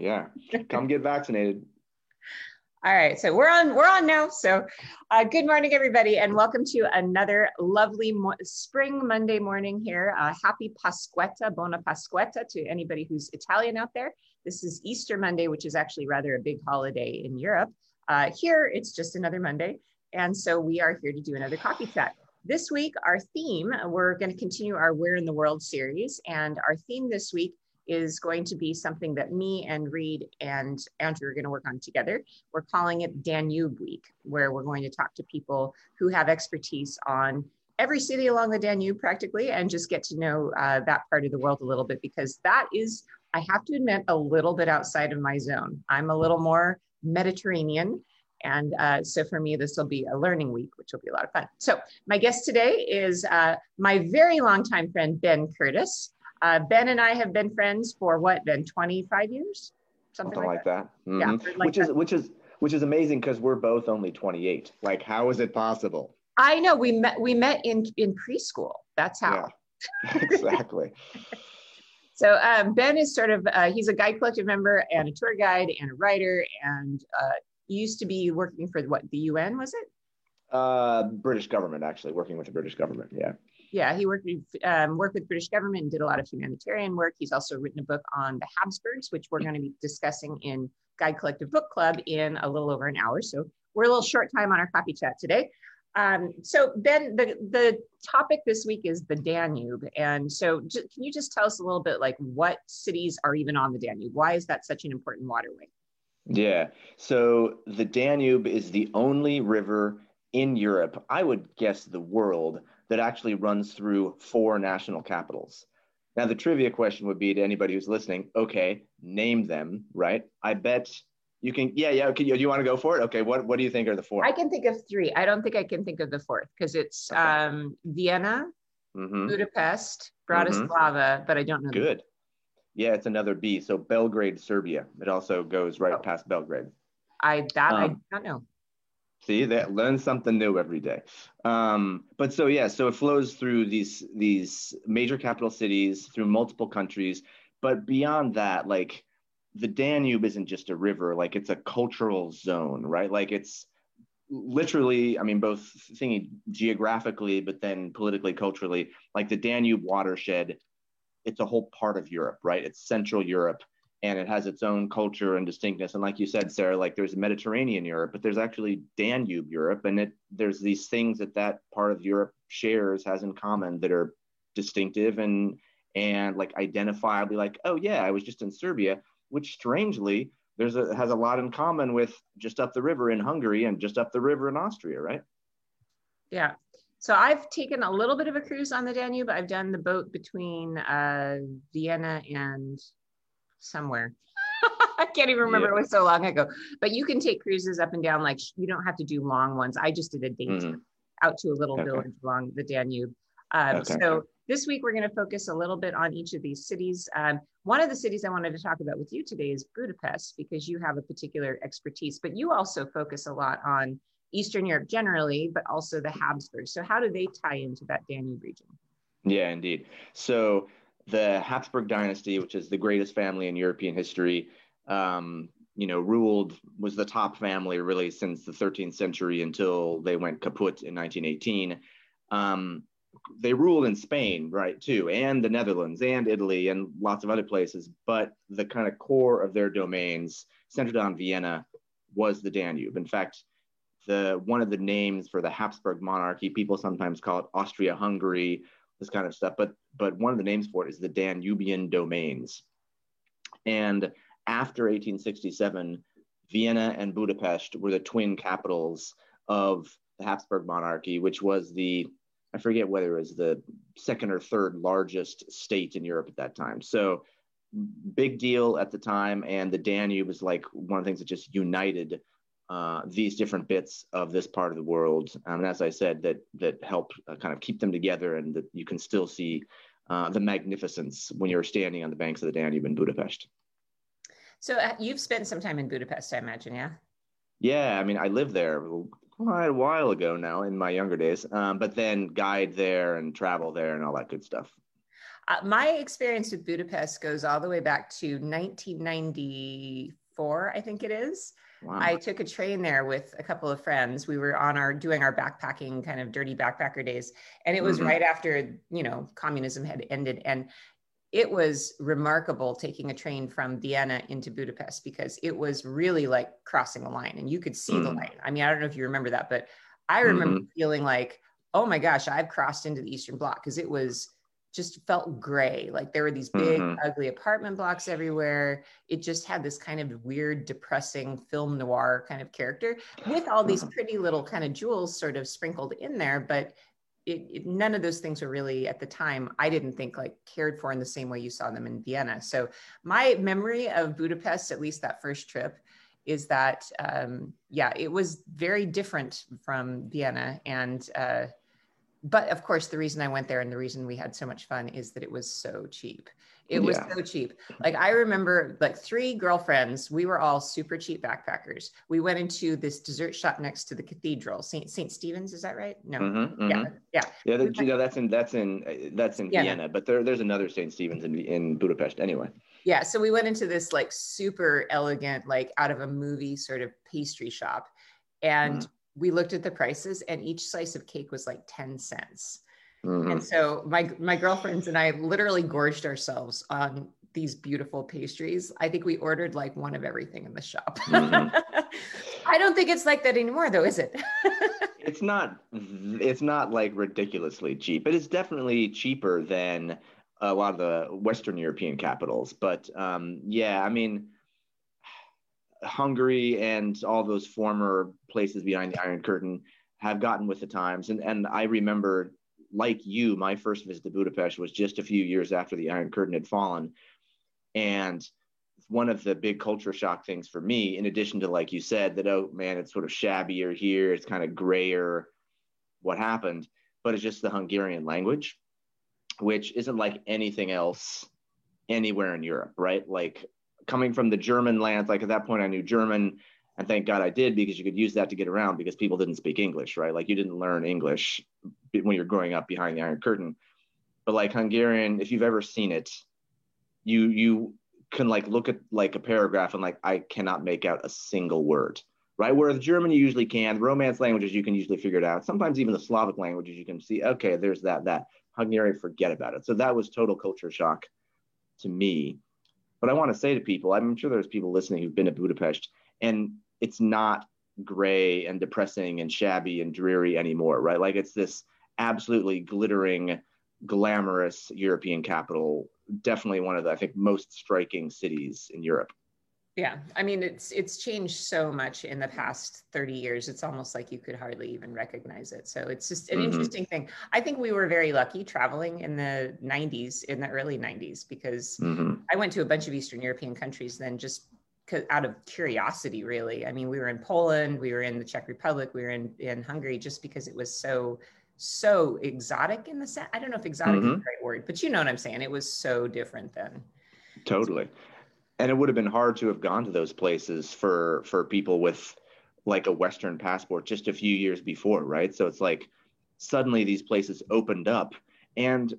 Yeah. Come get vaccinated. All right, so we're on we're on now. So, uh, good morning, everybody, and welcome to another lovely mo- spring Monday morning here. Uh, happy Pasquetta, Buona Pasquetta to anybody who's Italian out there. This is Easter Monday, which is actually rather a big holiday in Europe. Uh, here, it's just another Monday, and so we are here to do another coffee chat. This week, our theme we're going to continue our Where in the World series, and our theme this week is going to be something that me and Reed and Andrew are going to work on together. We're calling it Danube Week, where we're going to talk to people who have expertise on every city along the Danube practically and just get to know uh, that part of the world a little bit because that is, I have to admit, a little bit outside of my zone. I'm a little more Mediterranean. And uh, so for me, this will be a learning week, which will be a lot of fun. So my guest today is uh, my very longtime friend, Ben Curtis. Uh, ben and I have been friends for what, Ben, 25 years? Something, Something like, that. that. Mm-hmm. Yeah, like which that. is which is which is amazing because we're both only 28. Like, how is it possible? I know we met we met in in preschool. That's how. Yeah, exactly. so um, Ben is sort of uh, he's a guide collective member and a tour guide and a writer and uh, used to be working for what the UN was it? Uh, British government actually working with the British government. Yeah yeah, he worked with, um, worked with British government and did a lot of humanitarian work. He's also written a book on the Habsburgs, which we're going to be discussing in Guide Collective Book Club in a little over an hour. So we're a little short time on our coffee chat today. Um, so Ben, the, the topic this week is the Danube. And so j- can you just tell us a little bit like what cities are even on the Danube? Why is that such an important waterway? Yeah, so the Danube is the only river in Europe, I would guess the world, that actually runs through four national capitals. Now, the trivia question would be to anybody who's listening, okay, name them, right? I bet you can, yeah, yeah. Okay, you want to go for it? Okay, what, what do you think are the four? I can think of three. I don't think I can think of the fourth because it's okay. um, Vienna, mm-hmm. Budapest, Bratislava, mm-hmm. but I don't know. Good. Yeah, it's another B. So Belgrade, Serbia. It also goes right oh. past Belgrade. I that um, I don't know. See that learn something new every day. Um, but so yeah, so it flows through these these major capital cities, through multiple countries. But beyond that, like the Danube isn't just a river, like it's a cultural zone, right? Like it's literally, I mean, both thinking geographically, but then politically, culturally, like the Danube watershed, it's a whole part of Europe, right? It's Central Europe and it has its own culture and distinctness. And like you said, Sarah, like there's Mediterranean Europe, but there's actually Danube Europe, and it there's these things that that part of Europe shares has in common that are distinctive and and like identifiably like oh yeah I was just in Serbia, which strangely there's a has a lot in common with just up the river in Hungary and just up the river in Austria, right? Yeah. So I've taken a little bit of a cruise on the Danube. I've done the boat between uh, Vienna and somewhere. I can't even remember. Yeah. It was so long ago. But you can take cruises up and down. Like you don't have to do long ones. I just did a day mm-hmm. out to a little okay. village along the Danube. Um, okay. So this week we're going to focus a little bit on each of these cities. Um, one of the cities I wanted to talk about with you today is Budapest because you have a particular expertise, but you also focus a lot on Eastern Europe generally, but also the Habsburgs. So how do they tie into that Danube region? Yeah, indeed. So the Habsburg dynasty, which is the greatest family in European history, um, you know, ruled was the top family really since the 13th century until they went kaput in 1918. Um, they ruled in Spain, right, too, and the Netherlands and Italy and lots of other places. But the kind of core of their domains, centered on Vienna, was the Danube. In fact, the one of the names for the Habsburg monarchy, people sometimes call it Austria-Hungary this kind of stuff. But but one of the names for it is the Danubian domains. And after 1867, Vienna and Budapest were the twin capitals of the Habsburg monarchy, which was the I forget whether it was the second or third largest state in Europe at that time. So big deal at the time, and the Danube was like one of the things that just united uh, these different bits of this part of the world. Um, and as I said, that that help uh, kind of keep them together, and that you can still see uh, the magnificence when you're standing on the banks of the Danube in Budapest. So uh, you've spent some time in Budapest, I imagine, yeah? Yeah, I mean, I lived there quite a while ago now in my younger days, um, but then guide there and travel there and all that good stuff. Uh, my experience with Budapest goes all the way back to 1994, I think it is. Wow. I took a train there with a couple of friends. We were on our doing our backpacking kind of dirty backpacker days, and it was mm-hmm. right after you know communism had ended, and it was remarkable taking a train from Vienna into Budapest because it was really like crossing a line, and you could see mm. the line. I mean, I don't know if you remember that, but I remember mm-hmm. feeling like, oh my gosh, I've crossed into the Eastern Bloc because it was just felt gray. Like there were these big, mm-hmm. ugly apartment blocks everywhere. It just had this kind of weird, depressing film noir kind of character with all these mm-hmm. pretty little kind of jewels sort of sprinkled in there. But it, it, none of those things were really at the time, I didn't think like cared for in the same way you saw them in Vienna. So my memory of Budapest, at least that first trip, is that um, yeah, it was very different from Vienna and uh, but of course, the reason I went there and the reason we had so much fun is that it was so cheap. It was so cheap. Like I remember like three girlfriends, we were all super cheap backpackers. We went into this dessert shop next to the cathedral, St. St. Stephen's, is that right? No. Mm-hmm, mm-hmm. Yeah. Yeah. Yeah, the, you know, that's in that's in that's in yeah. Vienna, but there, there's another St. Stephen's in in Budapest anyway. Yeah, so we went into this like super elegant like out of a movie sort of pastry shop and mm we looked at the prices and each slice of cake was like 10 cents. Mm-hmm. And so my my girlfriends and I literally gorged ourselves on these beautiful pastries. I think we ordered like one of everything in the shop. Mm-hmm. I don't think it's like that anymore though, is it? it's not it's not like ridiculously cheap, but it's definitely cheaper than a lot of the Western European capitals. But um, yeah, I mean, Hungary and all those former places behind the Iron Curtain have gotten with the times. And, and I remember, like you, my first visit to Budapest was just a few years after the Iron Curtain had fallen. And one of the big culture shock things for me, in addition to, like you said, that, oh man, it's sort of shabbier here, it's kind of grayer, what happened, but it's just the Hungarian language, which isn't like anything else anywhere in Europe, right? Like coming from the German lands, like at that point I knew German, and thank God I did because you could use that to get around because people didn't speak English, right? Like you didn't learn English when you're growing up behind the Iron Curtain. But like Hungarian, if you've ever seen it, you you can like look at like a paragraph and like I cannot make out a single word, right? Whereas German you usually can, Romance languages you can usually figure it out. Sometimes even the Slavic languages you can see, okay, there's that that. Hungarian, forget about it. So that was total culture shock to me. But I want to say to people, I'm sure there's people listening who've been to Budapest, and it's not gray and depressing and shabby and dreary anymore, right? Like it's this absolutely glittering, glamorous European capital. Definitely one of the, I think, most striking cities in Europe. Yeah, I mean it's it's changed so much in the past 30 years. It's almost like you could hardly even recognize it. So it's just an mm-hmm. interesting thing. I think we were very lucky traveling in the 90s, in the early 90s, because mm-hmm. I went to a bunch of Eastern European countries then just out of curiosity, really. I mean, we were in Poland, we were in the Czech Republic, we were in in Hungary, just because it was so so exotic in the sense. I don't know if exotic mm-hmm. is the right word, but you know what I'm saying. It was so different then. Totally and it would have been hard to have gone to those places for for people with like a western passport just a few years before right so it's like suddenly these places opened up and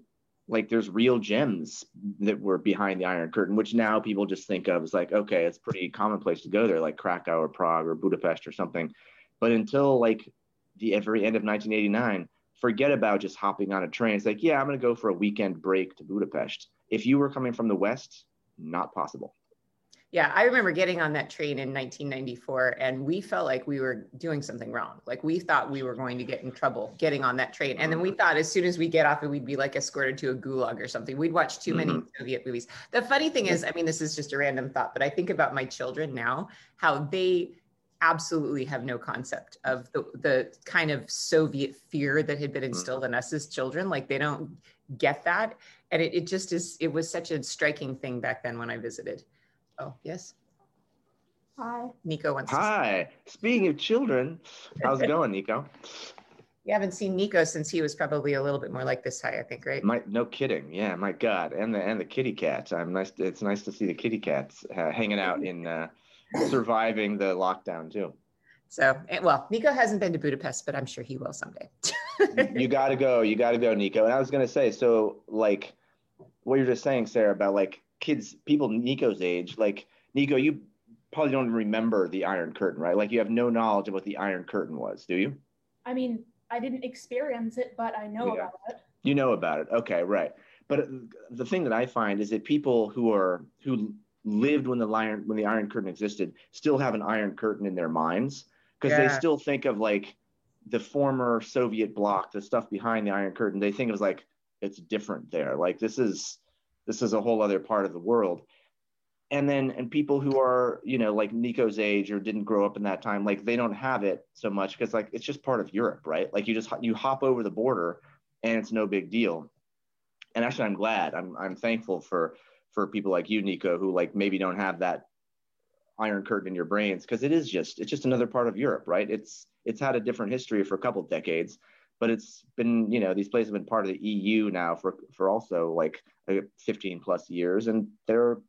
like there's real gems that were behind the iron curtain which now people just think of as like okay it's pretty commonplace to go there like krakow or prague or budapest or something. But until like the very end of 1989 forget about just hopping on a train. It's like yeah i'm going to go for a weekend break to budapest. If you were coming from the west not possible yeah, I remember getting on that train in 1994 and we felt like we were doing something wrong. Like we thought we were going to get in trouble getting on that train. And then we mm-hmm. thought as soon as we get off it, we'd be like escorted to a gulag or something. We'd watch too many mm-hmm. Soviet movies. The funny thing is, I mean, this is just a random thought, but I think about my children now, how they absolutely have no concept of the, the kind of Soviet fear that had been mm-hmm. instilled in us as children. Like they don't get that. And it, it just is, it was such a striking thing back then when I visited. Oh, yes. Hi. Nico wants Hi. Speaking of children, how's it going, Nico? You haven't seen Nico since he was probably a little bit more like this high, I think, right? My, no kidding. Yeah, my God, and the and the kitty cats. I'm nice. To, it's nice to see the kitty cats uh, hanging out in uh, surviving the lockdown too. So, eh, well, Nico hasn't been to Budapest, but I'm sure he will someday. you got to go. You got to go, Nico. And I was gonna say, so like what you're just saying, Sarah, about like kids, people Nico's age, like Nico, you probably don't remember the Iron Curtain, right? Like you have no knowledge of what the Iron Curtain was, do you? I mean, I didn't experience it, but I know yeah. about it. You know about it. Okay, right. But the thing that I find is that people who are who lived when the iron when the Iron Curtain existed still have an Iron Curtain in their minds because yeah. they still think of like the former Soviet bloc, the stuff behind the Iron Curtain. They think it was like it's different there. Like this is this is a whole other part of the world. And then and people who are you know like Nico's age or didn't grow up in that time, like they don't have it so much because like it's just part of Europe, right? Like you just you hop over the border and it's no big deal. And actually, I'm glad. I'm I'm thankful for for people like you, Nico, who like maybe don't have that iron curtain in your brains because it is just it's just another part of Europe, right? It's it's had a different history for a couple of decades, but it's been you know these places have been part of the EU now for for also like 15 plus years, and they're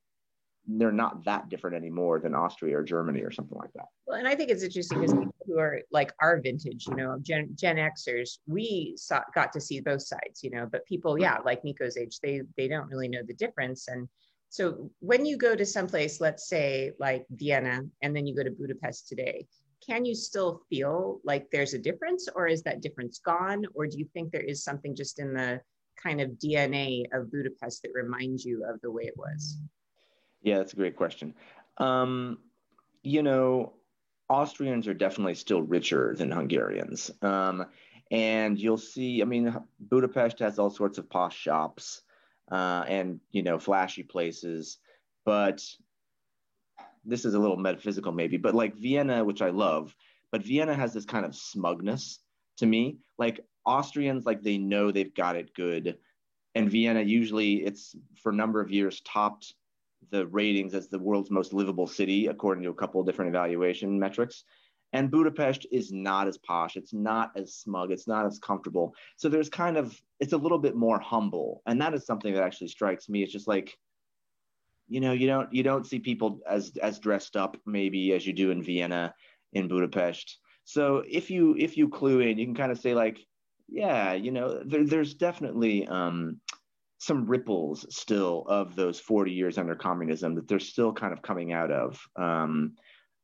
they're not that different anymore than Austria or Germany or something like that. Well, and I think it's interesting because people who are like our vintage, you know, Gen, Gen Xers, we saw, got to see both sides, you know, but people, yeah, like Nico's age, they they don't really know the difference. And so when you go to someplace, let's say like Vienna, and then you go to Budapest today, can you still feel like there's a difference or is that difference gone? Or do you think there is something just in the kind of DNA of Budapest that reminds you of the way it was? Yeah, that's a great question. Um, you know, Austrians are definitely still richer than Hungarians. Um, and you'll see, I mean, Budapest has all sorts of posh shops uh, and, you know, flashy places. But this is a little metaphysical, maybe, but like Vienna, which I love, but Vienna has this kind of smugness to me. Like Austrians, like they know they've got it good. And Vienna, usually it's for a number of years topped the ratings as the world's most livable city, according to a couple of different evaluation metrics. And Budapest is not as posh. It's not as smug. It's not as comfortable. So there's kind of, it's a little bit more humble. And that is something that actually strikes me. It's just like, you know, you don't, you don't see people as, as dressed up maybe as you do in Vienna, in Budapest. So if you, if you clue in, you can kind of say like, yeah, you know, there, there's definitely, um, some ripples still of those 40 years under communism that they're still kind of coming out of. Um,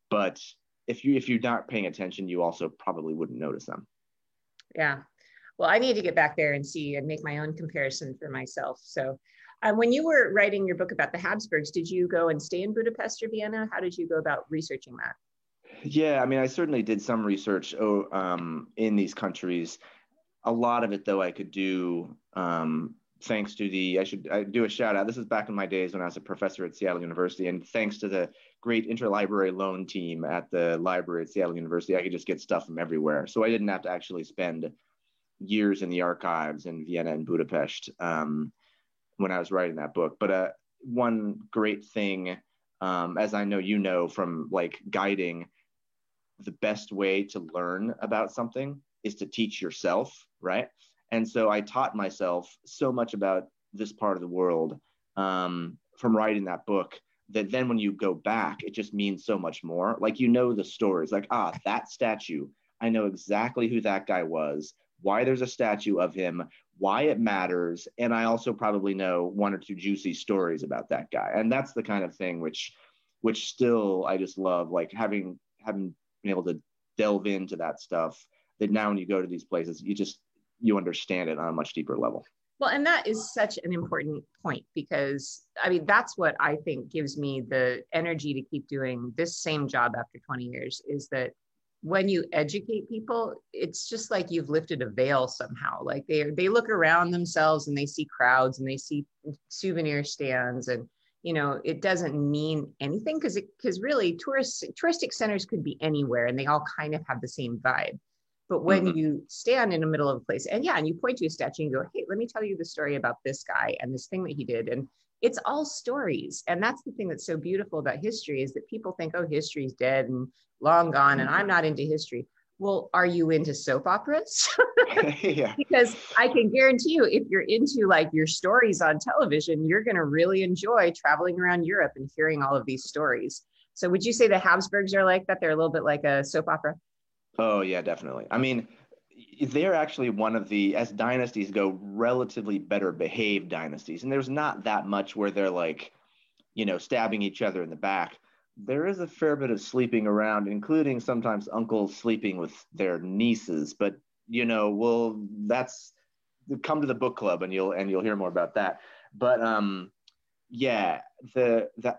but if you if you're not paying attention, you also probably wouldn't notice them. Yeah. Well, I need to get back there and see and make my own comparison for myself. So, um, when you were writing your book about the Habsburgs, did you go and stay in Budapest or Vienna? How did you go about researching that? Yeah, I mean, I certainly did some research oh, um, in these countries. A lot of it, though, I could do um, thanks to the I should I do a shout out. This is back in my days when I was a professor at Seattle University, and thanks to the great interlibrary loan team at the library at Seattle University, I could just get stuff from everywhere. So I didn't have to actually spend years in the archives in Vienna and Budapest um, when I was writing that book. But uh, one great thing, um, as I know you know from like guiding, the best way to learn about something is to teach yourself, right? And so I taught myself so much about this part of the world um, from writing that book that then when you go back, it just means so much more. Like you know the stories, like, ah, that statue, I know exactly who that guy was, why there's a statue of him, why it matters. And I also probably know one or two juicy stories about that guy. And that's the kind of thing which which still I just love, like having having been able to delve into that stuff that now when you go to these places, you just you understand it on a much deeper level. Well, and that is such an important point because I mean, that's what I think gives me the energy to keep doing this same job after 20 years is that when you educate people, it's just like you've lifted a veil somehow. Like they they look around themselves and they see crowds and they see souvenir stands and you know it doesn't mean anything because it because really tourist touristic centers could be anywhere and they all kind of have the same vibe but when mm-hmm. you stand in the middle of a place and yeah, and you point to a statue and go, hey, let me tell you the story about this guy and this thing that he did. And it's all stories. And that's the thing that's so beautiful about history is that people think, oh, history's dead and long gone, and I'm not into history. Well, are you into soap operas? yeah. Because I can guarantee you, if you're into like your stories on television, you're going to really enjoy traveling around Europe and hearing all of these stories. So, would you say the Habsburgs are like that? They're a little bit like a soap opera? Oh yeah, definitely. I mean, they're actually one of the as dynasties go relatively better behaved dynasties. And there's not that much where they're like you know stabbing each other in the back. There is a fair bit of sleeping around including sometimes uncles sleeping with their nieces. But you know well that's come to the book club and you'll and you'll hear more about that. But um yeah the the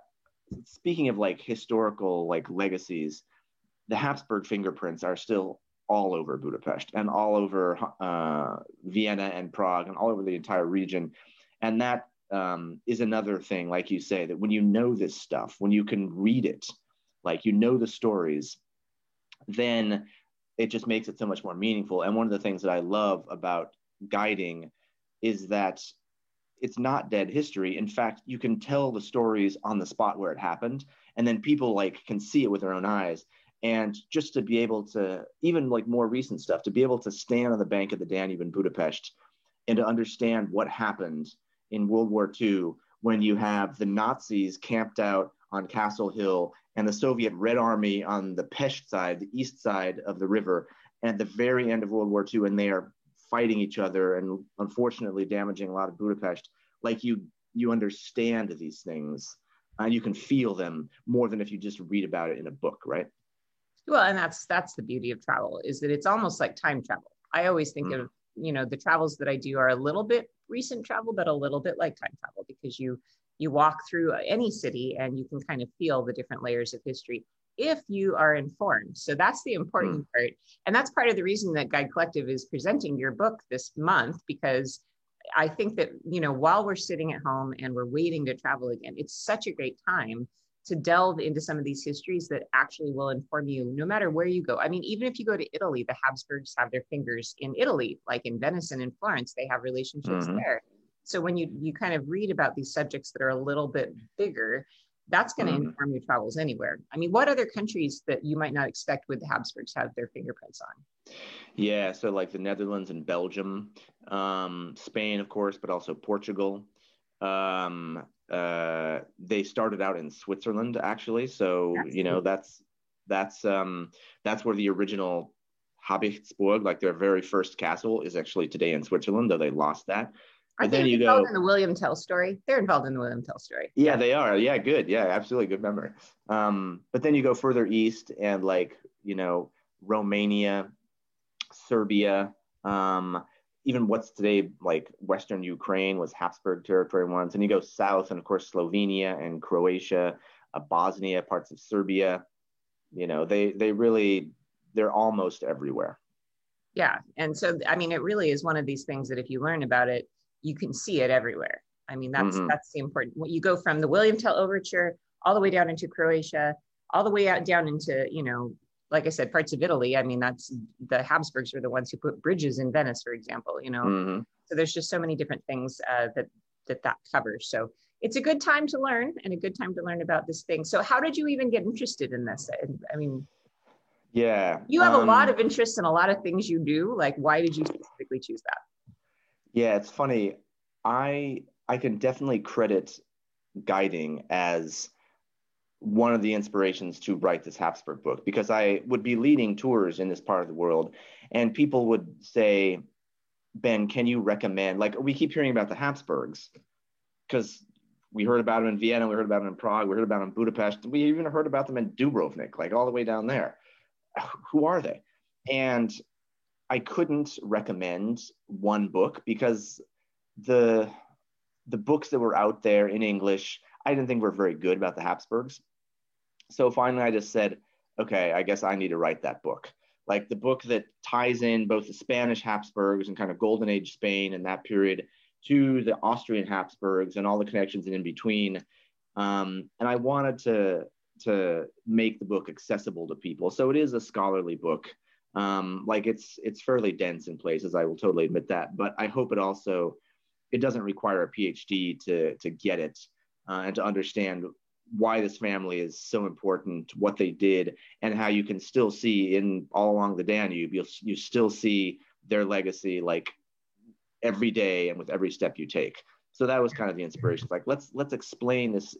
speaking of like historical like legacies the habsburg fingerprints are still all over Budapest and all over uh, Vienna and Prague and all over the entire region. And that um, is another thing, like you say, that when you know this stuff, when you can read it, like you know the stories, then it just makes it so much more meaningful. And one of the things that I love about guiding is that it's not dead history. In fact, you can tell the stories on the spot where it happened, and then people like can see it with their own eyes and just to be able to even like more recent stuff to be able to stand on the bank of the danube in budapest and to understand what happened in world war ii when you have the nazis camped out on castle hill and the soviet red army on the pest side the east side of the river at the very end of world war ii and they are fighting each other and unfortunately damaging a lot of budapest. Like you you understand these things and you can feel them more than if you just read about it in a book right well, and that's that's the beauty of travel is that it's almost like time travel. I always think mm. of you know the travels that I do are a little bit recent travel, but a little bit like time travel because you you walk through any city and you can kind of feel the different layers of history if you are informed. So that's the important mm. part. And that's part of the reason that Guide Collective is presenting your book this month because I think that, you know, while we're sitting at home and we're waiting to travel again, it's such a great time to delve into some of these histories that actually will inform you no matter where you go. I mean, even if you go to Italy, the Habsburgs have their fingers in Italy, like in Venice and in Florence, they have relationships mm-hmm. there. So when you you kind of read about these subjects that are a little bit bigger, that's going to mm-hmm. inform your travels anywhere. I mean, what other countries that you might not expect would the Habsburgs have their fingerprints on? Yeah, so like the Netherlands and Belgium, um, Spain, of course, but also Portugal. Um, uh, they started out in Switzerland actually. So that's you know cool. that's that's um, that's where the original Habichtsburg, like their very first castle, is actually today in Switzerland, though they lost that. Are and they involved go, in the William Tell story? They're involved in the William Tell story. Yeah, they are. Yeah, good. Yeah, absolutely good memory. Um, but then you go further east and like you know Romania, Serbia, um, even what's today like Western Ukraine was Habsburg territory once, and you go south, and of course Slovenia and Croatia, uh, Bosnia, parts of Serbia. You know, they they really they're almost everywhere. Yeah, and so I mean, it really is one of these things that if you learn about it, you can see it everywhere. I mean, that's mm-hmm. that's the important. You go from the William Tell Overture all the way down into Croatia, all the way out down into you know like I said, parts of Italy. I mean, that's the Habsburgs were the ones who put bridges in Venice, for example. You know, mm-hmm. so there's just so many different things uh, that that that covers. So it's a good time to learn and a good time to learn about this thing. So how did you even get interested in this? I, I mean, yeah, you have um, a lot of interest in a lot of things you do. Like, why did you specifically choose that? Yeah, it's funny. I I can definitely credit guiding as one of the inspirations to write this Habsburg book because I would be leading tours in this part of the world, and people would say, "Ben, can you recommend?" Like we keep hearing about the Habsburgs because we heard about them in Vienna, we heard about them in Prague, we heard about them in Budapest, we even heard about them in Dubrovnik, like all the way down there. Who are they? And I couldn't recommend one book because the the books that were out there in English, I didn't think were very good about the Habsburgs. So finally, I just said, okay, I guess I need to write that book. Like the book that ties in both the Spanish Habsburgs and kind of Golden Age Spain and that period to the Austrian Habsburgs and all the connections in between. Um, and I wanted to to make the book accessible to people. So it is a scholarly book. Um, like it's it's fairly dense in places. I will totally admit that. But I hope it also it doesn't require a PhD to to get it uh, and to understand why this family is so important, what they did, and how you can still see in all along the Danube, you you still see their legacy like every day and with every step you take. So that was kind of the inspiration. It's like let's let's explain this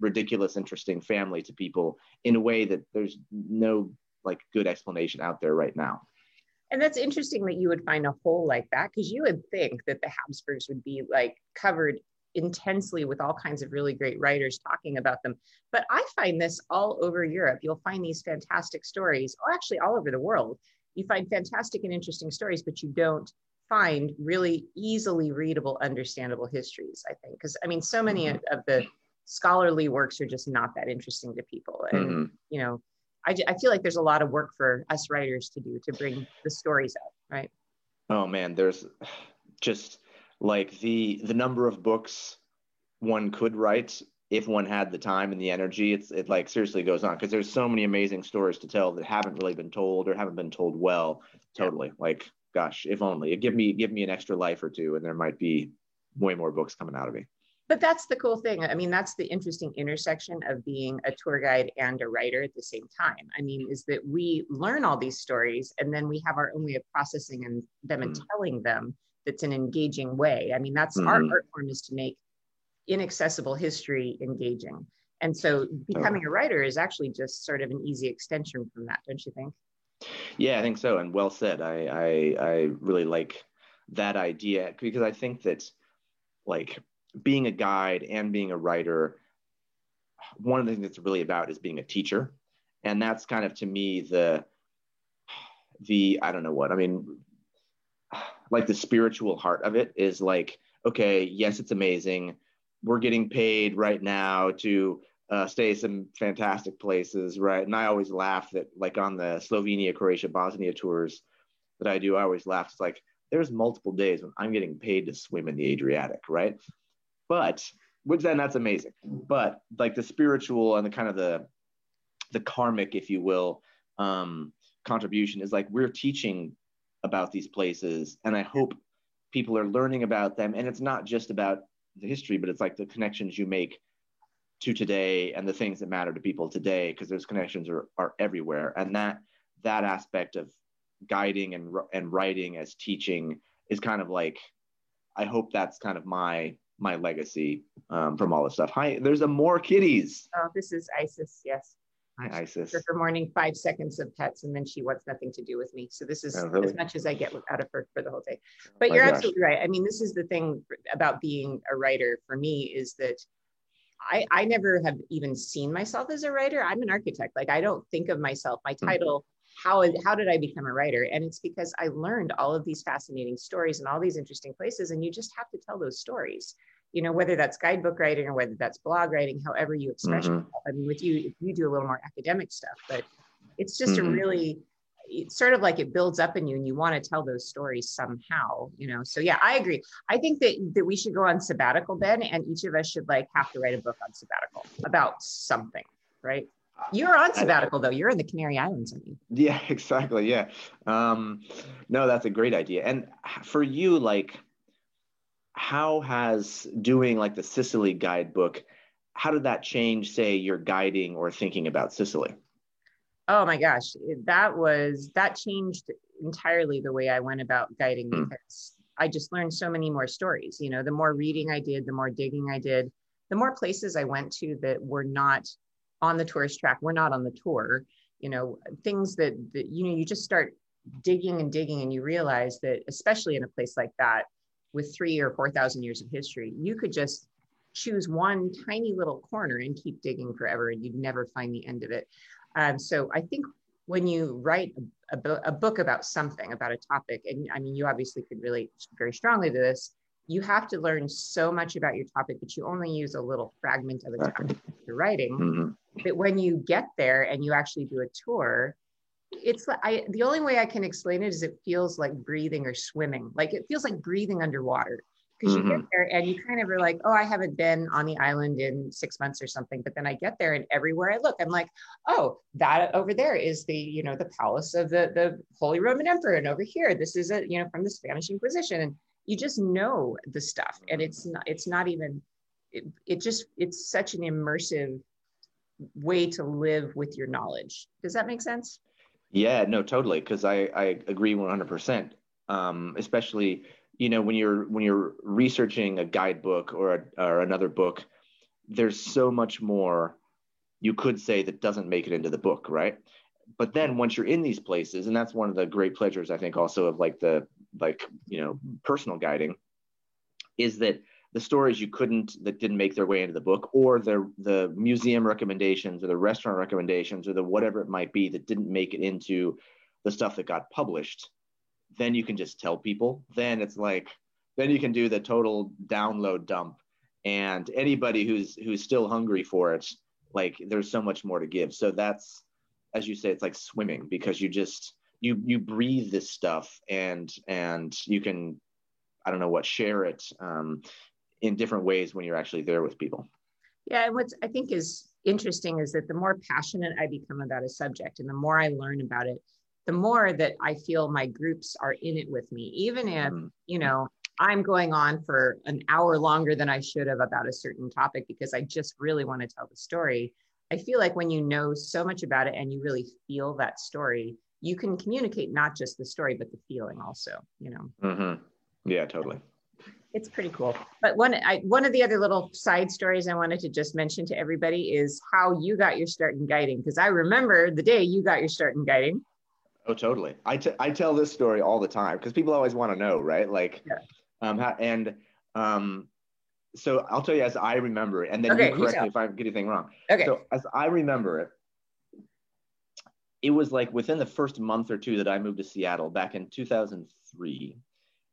ridiculous, interesting family to people in a way that there's no like good explanation out there right now. And that's interesting that you would find a hole like that because you would think that the Habsburgs would be like covered intensely with all kinds of really great writers talking about them. But I find this all over Europe. You'll find these fantastic stories, or actually all over the world. You find fantastic and interesting stories, but you don't find really easily readable, understandable histories, I think. Because I mean, so many mm-hmm. of the scholarly works are just not that interesting to people. And, mm-hmm. you know, I, I feel like there's a lot of work for us writers to do to bring the stories out, right? Oh man, there's just like the the number of books one could write if one had the time and the energy it's it like seriously goes on. Because there's so many amazing stories to tell that haven't really been told or haven't been told well. Totally. Like gosh if only. Give me give me an extra life or two and there might be way more books coming out of me. But that's the cool thing. I mean that's the interesting intersection of being a tour guide and a writer at the same time. I mean is that we learn all these stories and then we have our own way of processing and them and mm. telling them that's an engaging way. I mean, that's mm-hmm. our art form is to make inaccessible history engaging. And so becoming a writer is actually just sort of an easy extension from that, don't you think? Yeah, I think so. And well said. I I, I really like that idea because I think that like being a guide and being a writer, one of the things it's really about is being a teacher. And that's kind of to me the the I don't know what I mean like the spiritual heart of it is like okay yes it's amazing. We're getting paid right now to uh, stay some fantastic places right? And i always laugh that like on the slovenia croatia bosnia tours that i do i always laugh. It's like there's multiple days when i'm getting paid to swim in the adriatic right? But which then that's amazing. But like the spiritual and the kind of the the karmic if you will um contribution is like we're teaching about these places and i hope people are learning about them. And it's not just about the history but it's like the connections you make to today and the things that matter to people today because those connections are, are everywhere. And that that aspect of guiding and and writing as teaching is kind of like i hope that's kind of my my legacy um, from all this stuff. Hi there's a more kitties oh this is isis yes Hi, Isis. For her morning five seconds of pets, and then she wants nothing to do with me. So this is oh, really? as much as I get out of her for the whole day. But oh, you're gosh. absolutely right. I mean, this is the thing about being a writer for me is that I, I never have even seen myself as a writer. I'm an architect. Like I don't think of myself. My hmm. title. Mm-hmm. How, how did I become a writer? And it's because I learned all of these fascinating stories and all these interesting places, and you just have to tell those stories you know, whether that's guidebook writing or whether that's blog writing, however you express mm-hmm. yourself. I mean, with you, you do a little more academic stuff, but it's just mm-hmm. a really, it's sort of like it builds up in you and you want to tell those stories somehow, you know? So yeah, I agree. I think that, that we should go on sabbatical, Ben, and each of us should like have to write a book on sabbatical about something, right? You're on sabbatical though. You're in the Canary Islands, aren't you? Yeah, exactly. Yeah. Um, no, that's a great idea. And for you, like, how has doing like the Sicily guidebook, how did that change, say, your guiding or thinking about Sicily? Oh my gosh, that was that changed entirely the way I went about guiding mm. because I just learned so many more stories. You know, the more reading I did, the more digging I did, the more places I went to that were not on the tourist track, were not on the tour. You know, things that, that you know, you just start digging and digging, and you realize that, especially in a place like that, with three or 4,000 years of history, you could just choose one tiny little corner and keep digging forever and you'd never find the end of it. Um, so I think when you write a, a, a, book about something, about a topic, and I mean, you obviously could relate very strongly to this, you have to learn so much about your topic, but you only use a little fragment of a topic you're writing. Mm-hmm. But when you get there and you actually do a tour, it's I the only way I can explain it is it feels like breathing or swimming. Like it feels like breathing underwater because mm-hmm. you get mm-hmm. there and you kind of are like, oh, I haven't been on the island in six months or something. But then I get there and everywhere I look, I'm like, oh, that over there is the you know the palace of the the Holy Roman Emperor, and over here this is a you know from the Spanish Inquisition, and you just know the stuff, and it's not it's not even it, it just it's such an immersive way to live with your knowledge. Does that make sense? Yeah, no, totally. Because I, I agree 100%. Um, especially, you know, when you're when you're researching a guidebook or a, or another book, there's so much more you could say that doesn't make it into the book, right? but then once you're in these places, and that's one of the great pleasures I think also of like the like you know personal guiding, is that the stories you couldn't that didn't make their way into the book or the the museum recommendations or the restaurant recommendations or the whatever it might be that didn't make it into the stuff that got published then you can just tell people. Then it's like then you can do the total download dump. And anybody who's who's still hungry for it like there's so much more to give. So that's as you say it's like swimming because you just you you breathe this stuff and and you can i don't know what share it. Um, in different ways when you're actually there with people yeah and what i think is interesting is that the more passionate i become about a subject and the more i learn about it the more that i feel my groups are in it with me even if mm. you know I'm going on for an hour longer than I should have about a certain topic because I just really want to tell the story. I feel like when you know so much about it and you really feel that story, you can communicate not just the story, but the feeling also, you know? Mm-hmm. Yeah, totally. It's pretty cool. But one, I, one of the other little side stories I wanted to just mention to everybody is how you got your start in guiding. Because I remember the day you got your start in guiding. Oh, totally. I, t- I tell this story all the time because people always want to know, right? Like, yeah. Um, and um, so I'll tell you as I remember it, and then okay, you correct me if I get anything wrong. Okay. So as I remember it, it was like within the first month or two that I moved to Seattle back in 2003,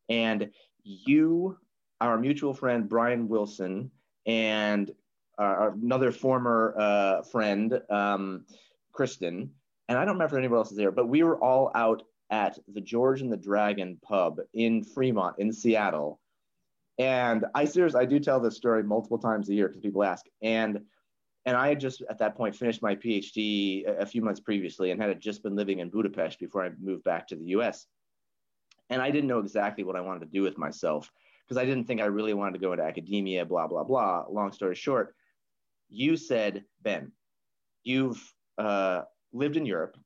and you, our mutual friend Brian Wilson, and uh, another former uh, friend, um, Kristen, and I don't remember if anyone else is there, but we were all out at the George and the Dragon pub in Fremont, in Seattle. And I seriously, I do tell this story multiple times a year because people ask. And and I had just at that point finished my PhD a, a few months previously and had just been living in Budapest before I moved back to the US. And I didn't know exactly what I wanted to do with myself because I didn't think I really wanted to go into academia, blah, blah, blah. Long story short, you said, Ben, you've uh, lived in Europe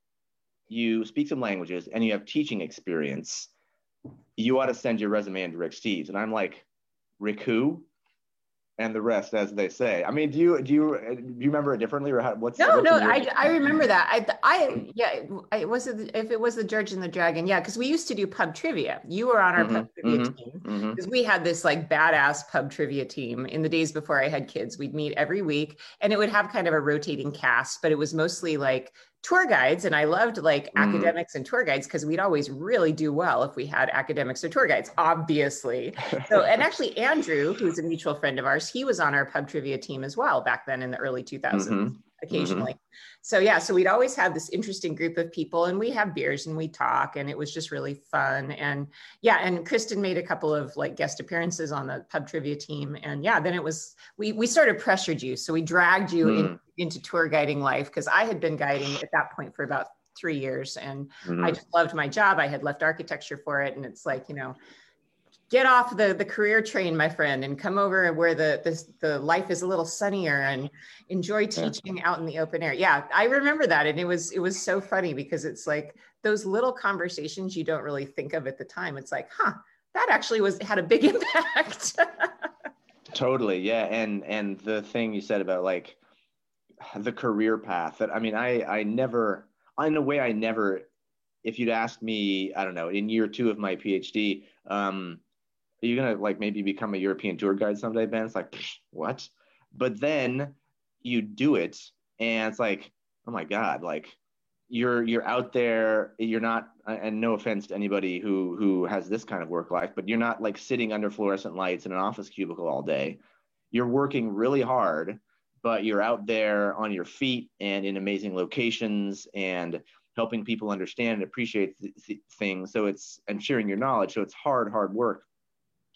you speak some languages and you have teaching experience, you ought to send your resume into Rick Steves. And I'm like, Rick who? And the rest, as they say. I mean, do you do you do you remember it differently, or how, what's? No, what's no, I, I remember that. I I yeah, I was it if it was the George and the Dragon, yeah, because we used to do pub trivia. You were on our mm-hmm, pub trivia mm-hmm, team because mm-hmm. we had this like badass pub trivia team in the days before I had kids. We'd meet every week, and it would have kind of a rotating cast, but it was mostly like tour guides and i loved like mm. academics and tour guides because we'd always really do well if we had academics or tour guides obviously so and actually andrew who's a mutual friend of ours he was on our pub trivia team as well back then in the early 2000s mm-hmm. Occasionally mm-hmm. so yeah so we'd always have this interesting group of people and we have beers and we talk and it was just really fun and yeah and kristen made a couple of like guest appearances on the pub trivia team and yeah then it was we we sort of pressured you so we dragged you mm. in into tour guiding life because I had been guiding at that point for about three years and mm-hmm. I just loved my job. I had left architecture for it. And it's like, you know, get off the, the career train, my friend, and come over where the, the, the life is a little sunnier and enjoy teaching out in the open air. Yeah, I remember that. And it was, it was so funny because it's like those little conversations you don't really think of at the time. It's like, huh, that actually was, had a big impact. totally. Yeah. And, and the thing you said about like, the career path that I mean, I I never, in a way, I never. If you'd asked me, I don't know, in year two of my PhD, um, are you gonna like maybe become a European tour guide someday, Ben? It's like what? But then you do it, and it's like, oh my god, like you're you're out there. You're not, and no offense to anybody who who has this kind of work life, but you're not like sitting under fluorescent lights in an office cubicle all day. You're working really hard but you're out there on your feet and in amazing locations and helping people understand and appreciate th- th- things. So it's and sharing your knowledge. So it's hard, hard work,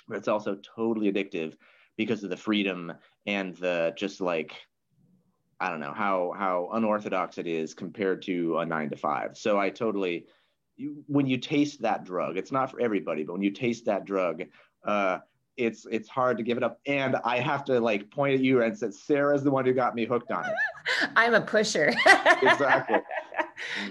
but it's also totally addictive because of the freedom and the just like I don't know how how unorthodox it is compared to a nine to five. So I totally when you taste that drug, it's not for everybody, but when you taste that drug, uh, it's it's hard to give it up. And I have to like point at you and say Sarah's the one who got me hooked on it. I'm a pusher. exactly.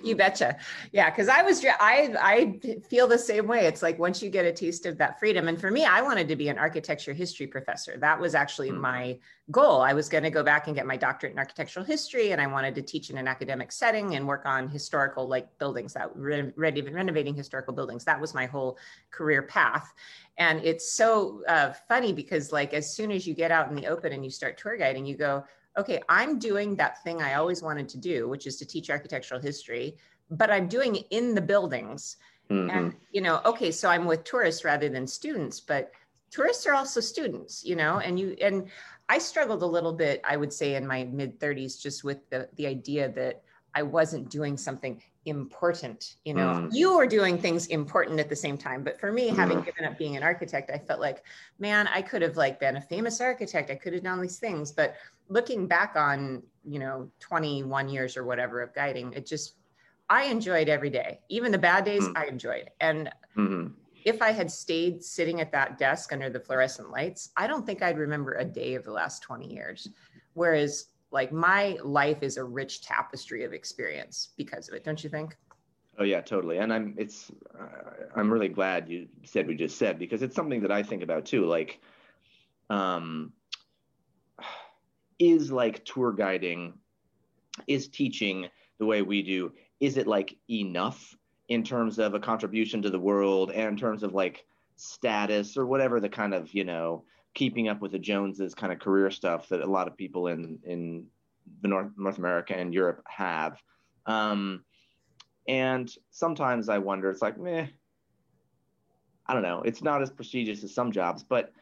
You betcha. Yeah, because I was I I feel the same way. It's like once you get a taste of that freedom, and for me, I wanted to be an architecture history professor. That was actually mm. my goal. I was going to go back and get my doctorate in architectural history, and I wanted to teach in an academic setting and work on historical like buildings that re- renovating historical buildings. That was my whole career path. And it's so uh, funny because like as soon as you get out in the open and you start tour guiding, you go, okay, I'm doing that thing I always wanted to do, which is to teach architectural history, but I'm doing it in the buildings. Mm-hmm. And, you know, okay, so I'm with tourists rather than students, but tourists are also students, you know, and you, and I struggled a little bit, I would say in my mid 30s, just with the, the idea that I wasn't doing something important you know mm. you were doing things important at the same time but for me having mm. given up being an architect i felt like man i could have like been a famous architect i could have done these things but looking back on you know 21 years or whatever of guiding it just i enjoyed every day. Even the bad days mm. i enjoyed and mm-hmm. if i had stayed sitting at that desk under the fluorescent lights i don't think i'd remember a day of the last 20 years. Whereas like my life is a rich tapestry of experience because of it don't you think? Oh yeah totally. And i'm it's uh, i'm really glad you said we just said because it's something that i think about too. Like um is like tour guiding is teaching the way we do is it like enough in terms of a contribution to the world and in terms of like status or whatever the kind of you know keeping up with the Joneses kind of career stuff that a lot of people in in the North North America and Europe have. Um, and sometimes I wonder, it's like, meh, I don't know. It's not as prestigious as some jobs, but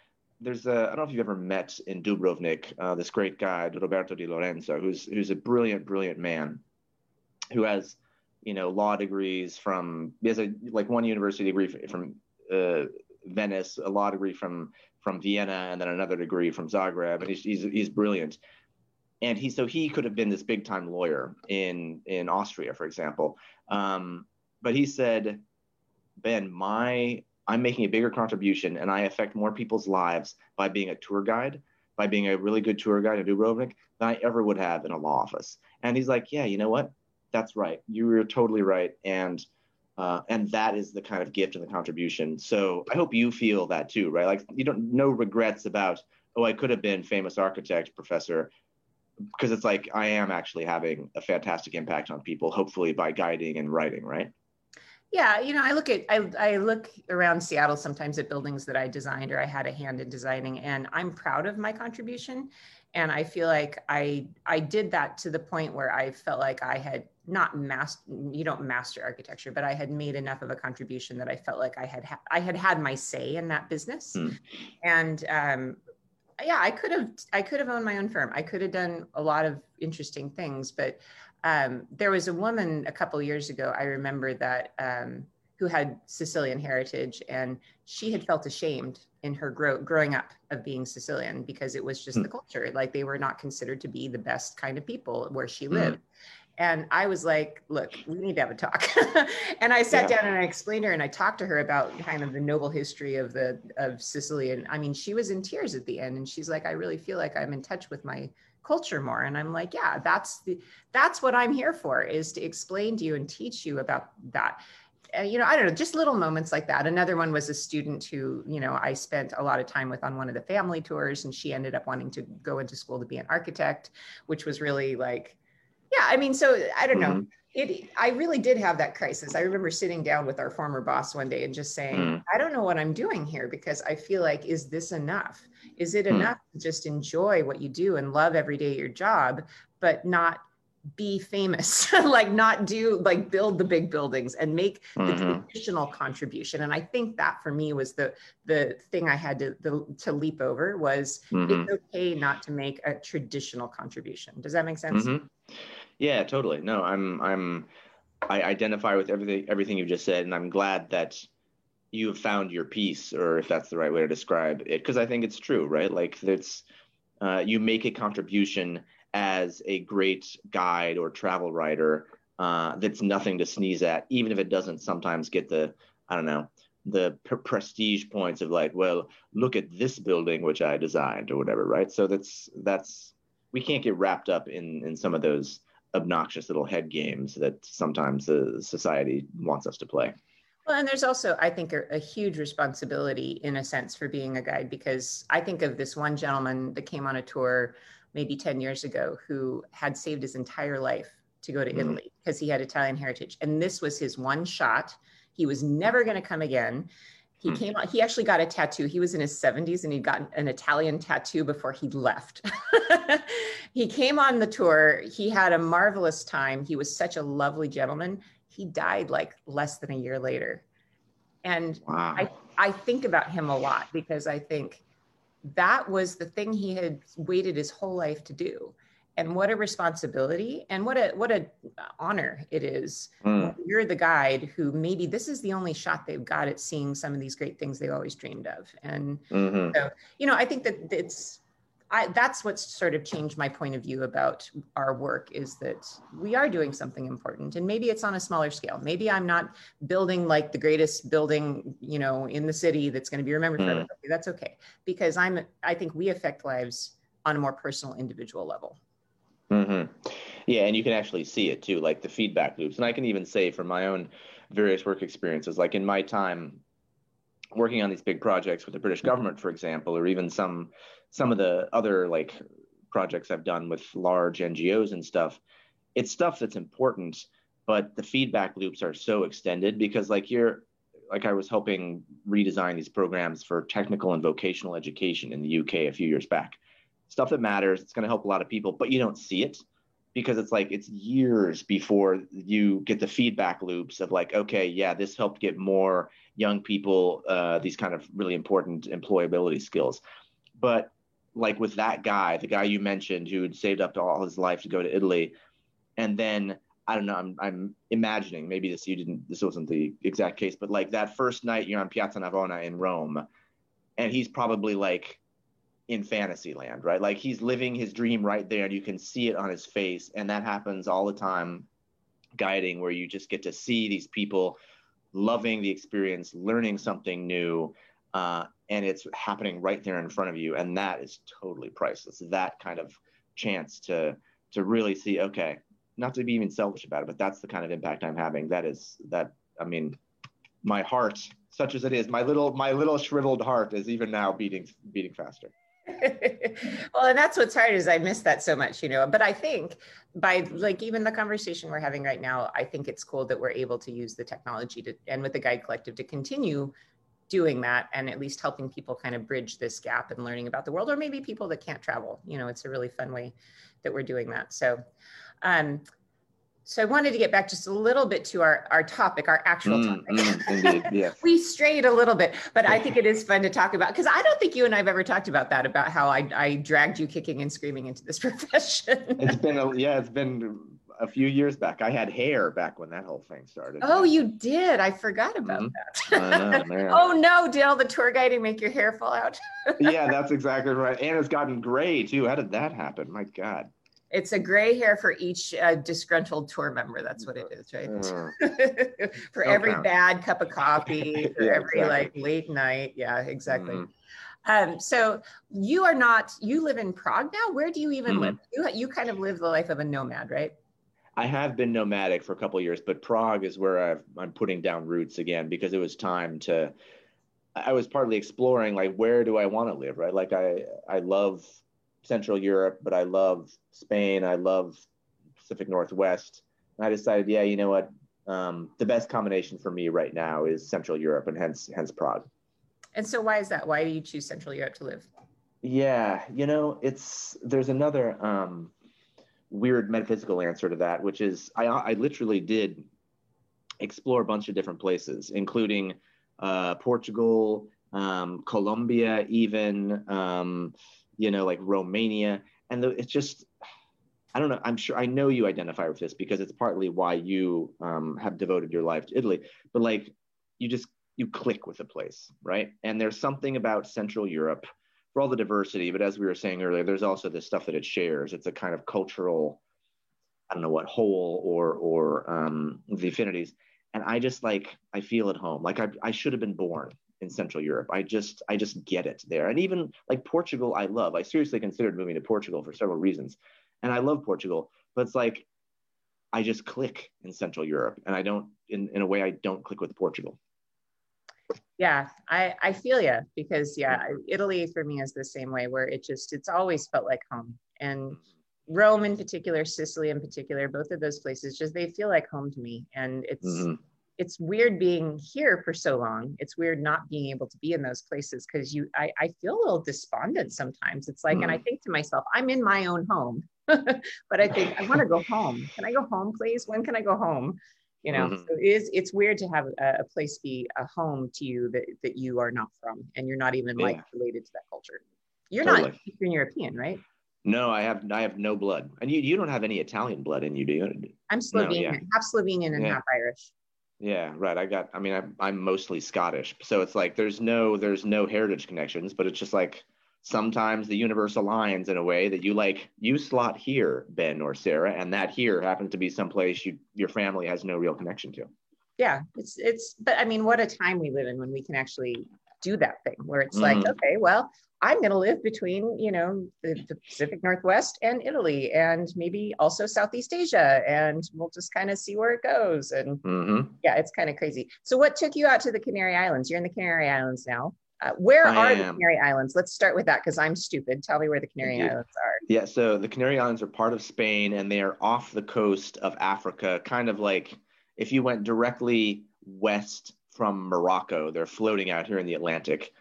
there's a, I don't know if you've ever met in Dubrovnik, uh, this great guy, Roberto Di Lorenzo, who's, who's a brilliant, brilliant man who has, you know, law degrees from, he has a, like one university degree from, uh, Venice, a law degree from from Vienna, and then another degree from Zagreb, and he's he's, he's brilliant. And he so he could have been this big time lawyer in in Austria, for example. Um, but he said, Ben, my I'm making a bigger contribution, and I affect more people's lives by being a tour guide, by being a really good tour guide in Dubrovnik than I ever would have in a law office. And he's like, yeah, you know what? That's right. You were totally right. And uh, and that is the kind of gift and the contribution. So I hope you feel that too, right? Like you don't no regrets about oh I could have been famous architect professor because it's like I am actually having a fantastic impact on people, hopefully by guiding and writing, right? Yeah, you know, I look at I, I look around Seattle sometimes at buildings that I designed or I had a hand in designing, and I'm proud of my contribution. And I feel like I I did that to the point where I felt like I had not master you don't master architecture but i had made enough of a contribution that i felt like i had ha- i had had my say in that business mm. and um, yeah i could have i could have owned my own firm i could have done a lot of interesting things but um, there was a woman a couple years ago i remember that um, who had sicilian heritage and she had felt ashamed in her grow, growing up of being sicilian because it was just mm. the culture like they were not considered to be the best kind of people where she hmm. lived and I was like, look, we need to have a talk. and I sat yeah. down and I explained to her and I talked to her about kind of the noble history of the of Sicily. And I mean, she was in tears at the end and she's like, I really feel like I'm in touch with my culture more. And I'm like, yeah, that's the that's what I'm here for is to explain to you and teach you about that. And, you know, I don't know, just little moments like that. Another one was a student who, you know, I spent a lot of time with on one of the family tours, and she ended up wanting to go into school to be an architect, which was really like, yeah i mean so i don't know mm-hmm. It i really did have that crisis i remember sitting down with our former boss one day and just saying mm. i don't know what i'm doing here because i feel like is this enough is it mm. enough to just enjoy what you do and love every day your job but not be famous like not do like build the big buildings and make mm-hmm. the traditional contribution and i think that for me was the the thing i had to the, to leap over was mm-hmm. it's okay not to make a traditional contribution does that make sense mm-hmm. Yeah, totally. No, I'm I'm I identify with everything everything you've just said, and I'm glad that you have found your piece, or if that's the right way to describe it, because I think it's true, right? Like it's uh, you make a contribution as a great guide or travel writer uh, that's nothing to sneeze at, even if it doesn't sometimes get the I don't know the p- prestige points of like, well, look at this building which I designed or whatever, right? So that's that's we can't get wrapped up in in some of those obnoxious little head games that sometimes the society wants us to play. Well, and there's also, I think, a, a, huge responsibility in a sense for being a guide because I think of this one gentleman that came on a tour maybe 10 years ago who had saved his entire life to go to mm. Italy because he had Italian heritage. And this was his one shot. He was never going to come again. He mm. came on, he actually got a tattoo. He was in his 70s and he'd gotten an Italian tattoo before he left. he came on the tour. He had a marvelous time. He was such a lovely gentleman. He died like less than a year later. And wow. I, I think about him a lot because I think that was the thing he had waited his whole life to do and what a responsibility and what a what a honor it is mm. you're the guide who maybe this is the only shot they've got at seeing some of these great things they always dreamed of and mm-hmm. so you know i think that it's I, that's what's sort of changed my point of view about our work is that we are doing something important and maybe it's on a smaller scale maybe i'm not building like the greatest building you know in the city that's going to be remembered mm. forever that's okay because i'm i think we affect lives on a more personal individual level Mm-hmm. Yeah, and you can actually see it too, like the feedback loops. And I can even say from my own various work experiences, like in my time working on these big projects with the British government, for example, or even some some of the other like projects I've done with large NGOs and stuff, it's stuff that's important, but the feedback loops are so extended because like you're like I was helping redesign these programs for technical and vocational education in the UK a few years back stuff that matters. It's going to help a lot of people, but you don't see it because it's like it's years before you get the feedback loops of like, okay, yeah, this helped get more young people uh, these kind of really important employability skills. But like with that guy, the guy you mentioned who had saved up all his life to go to Italy, and then I don't know, I'm, I'm imagining maybe this you didn't this wasn't the exact case, but like that first night you're on Piazza Navona in Rome, and he's probably like in Fantasyland, right? Like he's living his dream right there, and you can see it on his face. And that happens all the time guiding, where you just get to see these people loving the experience, learning something new, uh, and it's happening right there in front of you. And that is totally priceless. That kind of chance to to really see, okay, not to be even selfish about it, but that's the kind of impact I'm having. That is that. I mean, my heart, such as it is, my little my little shriveled heart is even now beating beating faster. well, and that's what's hard is I miss that so much, you know. But I think by like even the conversation we're having right now, I think it's cool that we're able to use the technology to and with the Guide Collective to continue doing that and at least helping people kind of bridge this gap and learning about the world, or maybe people that can't travel. You know, it's a really fun way that we're doing that. So um, so I wanted to get back just a little bit to our, our topic, our actual mm, topic. Mm, indeed, yeah. we strayed a little bit, but I think it is fun to talk about because I don't think you and I have ever talked about that, about how I, I dragged you kicking and screaming into this profession. it's been, a, yeah, it's been a few years back. I had hair back when that whole thing started. Oh, you did. I forgot about mm-hmm. that. Know, oh no, did all the tour guiding make your hair fall out? yeah, that's exactly right. And it's gotten gray too. How did that happen? My God. It's a gray hair for each uh, disgruntled tour member. That's what it is, right? Mm. for every count. bad cup of coffee, for yeah, every exactly. like late night. Yeah, exactly. Mm. Um, so you are not. You live in Prague now. Where do you even mm. live? You you kind of live the life of a nomad, right? I have been nomadic for a couple years, but Prague is where i am putting down roots again because it was time to. I was partly exploring like where do I want to live, right? Like I I love Central Europe, but I love Spain. I love Pacific Northwest. And I decided, yeah, you know what? Um, the best combination for me right now is Central Europe, and hence hence Prague. And so, why is that? Why do you choose Central Europe to live? Yeah, you know, it's there's another um, weird metaphysical answer to that, which is I I literally did explore a bunch of different places, including uh, Portugal, um, Colombia, even. Um, you know, like Romania. And the, it's just, I don't know. I'm sure I know you identify with this because it's partly why you um, have devoted your life to Italy. But like, you just you click with a place, right? And there's something about Central Europe for all the diversity. But as we were saying earlier, there's also this stuff that it shares. It's a kind of cultural, I don't know what whole or or um, the affinities. And I just like I feel at home. Like I I should have been born in Central Europe. I just I just get it there. And even like Portugal, I love. I seriously considered moving to Portugal for several reasons, and I love Portugal. But it's like I just click in Central Europe, and I don't in in a way I don't click with Portugal. Yeah, I I feel you because yeah, Italy for me is the same way where it just it's always felt like home and. Mm-hmm. Rome in particular, Sicily in particular, both of those places just they feel like home to me. And it's Mm-hmm. it's weird being here for so long. It's weird not being able to be in those places because you I, I feel a little despondent sometimes. It's like, and I think to myself, I'm in my own home. but I think I want to go home. Can I go home, please? When can I go home? You know, Mhm. so it is it's weird to have a, a place be a home to you that, that you are not from and you're not even like related to that culture. You're Totally. not Eastern European, right? No, I have I have no blood, and you you don't have any Italian blood in you, do you? I'm No, Slovenian, yeah. half Slovenian and Yeah. half Irish. Yeah, right. I got. I mean, I'm I'm mostly Scottish, so it's like there's no there's no heritage connections, but it's just like sometimes the universe aligns in a way that you like you slot here, Ben or Sarah, and that here happens to be someplace you your family has no real connection to. yeah it's it's but i mean what a time we live in when we can actually do that thing where it's like Mhm. okay well i'm going to live between you know the, the pacific northwest and italy and maybe also southeast asia and we'll just kind of see where it goes. And hmm yeah it's kind of crazy. So what took you out to the canary islands? You're in the canary islands now uh, where I are the canary islands? Let's start with that because i'm stupid. Tell me where the canary islands are. Yeah, so the Canary Islands are part of Spain and they are off the coast of Africa, kind of like if you went directly west from Morocco, they're floating out here in the Atlantic.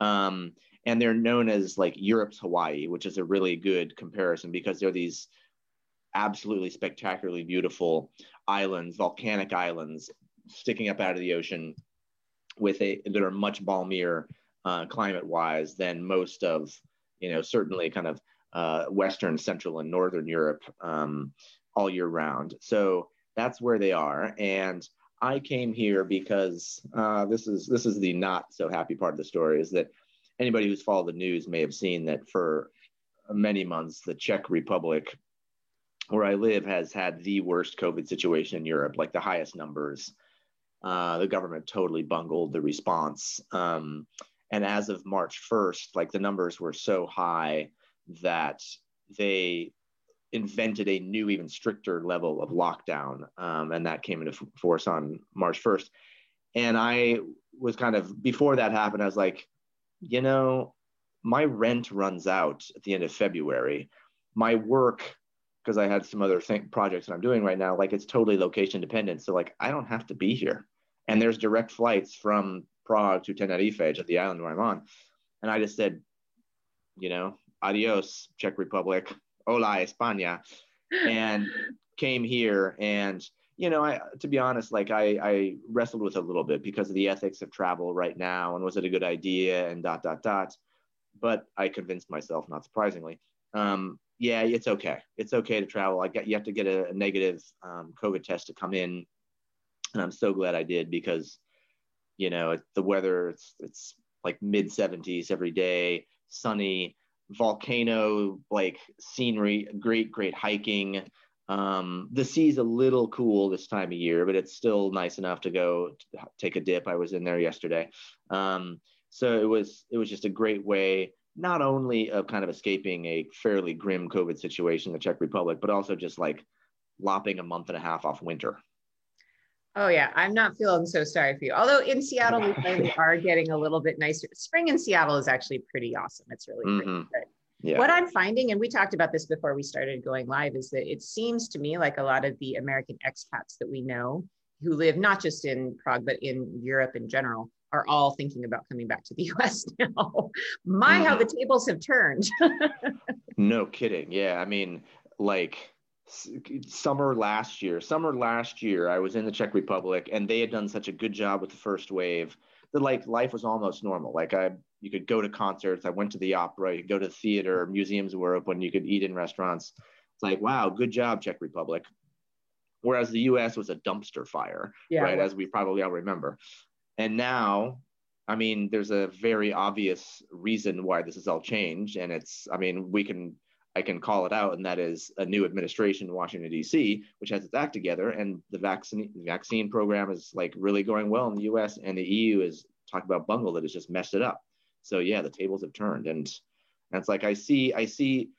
Um, and they're known as like Europe's Hawaii, which is a really good comparison because they're these absolutely spectacularly beautiful islands, volcanic islands sticking up out of the ocean with a that are much balmier uh, climate wise than most of you know certainly kind of uh, Western, Central, and Northern Europe um, all year round. So that's where they are. And I came here because uh, this is this is the not so happy part of the story is that anybody who's followed the news may have seen that for many months the Czech Republic, where I live, has had the worst COVID situation in Europe, like the highest numbers. Uh, the government totally bungled the response. Um, and as of March 1st, like the numbers were so high that they invented a new, even stricter level of lockdown. Um, and that came into force on March 1st. And I was kind of, before that happened, I was like, you know, my rent runs out at the end of February. My work, because I had some other thing, projects that I'm doing right now, like it's totally location dependent. So, like, I don't have to be here. And there's direct flights from Prague to Tenerife, to the island where I'm on. And I just said, you know, adios, Czech Republic, hola, España, and came here. And, you know, I, to be honest, like I, I wrestled with it a little bit because of the ethics of travel right now. And was it a good idea? And dot, dot, dot. But I convinced myself, not surprisingly, um, yeah, it's okay. It's okay to travel. I got, you have to get a, a negative um, COVID test to come in. And I'm so glad I did because, you know, the weather, it's, it's like mid 70s every day, sunny, volcano like scenery, great, great hiking. Um, the sea's a little cool this time of year, but it's still nice enough to go to take a dip. I was in there yesterday. Um, so it was it was just a great way not only of kind of escaping a fairly grim COVID situation in the Czech Republic, but also just like lopping a month and a half off winter. Oh yeah, I'm not feeling so sorry for you. Although in Seattle we finally are getting a little bit nicer. Spring in Seattle is actually pretty awesome. It's really pretty Mhm. good. Yeah. What I'm finding, and we talked about this before we started going live, is that it seems to me like a lot of the American expats that we know who live not just in Prague, but in Europe in general, are all thinking about coming back to the US now. My, how the tables have turned. No kidding. Yeah. I mean, like summer last year, summer last year, I was in the Czech Republic and they had done such a good job with the first wave that like life was almost normal. Like I, you could go to concerts. I went to the opera, you could go to the theater, museums were open, you could eat in restaurants. It's like, wow, good job, Czech Republic. Whereas the US was a dumpster fire, yeah. right? As we probably all remember. And now, I mean, there's a very obvious reason why this has all changed. And it's, I mean, we can, I can call it out, and that is a new administration in Washington, D.C., which has its act together. And the vaccine, vaccine program is like really going well in the US, and the EU is talking about bungle that has just messed it up. So, yeah, the tables have turned. And, and it's like, I see, I see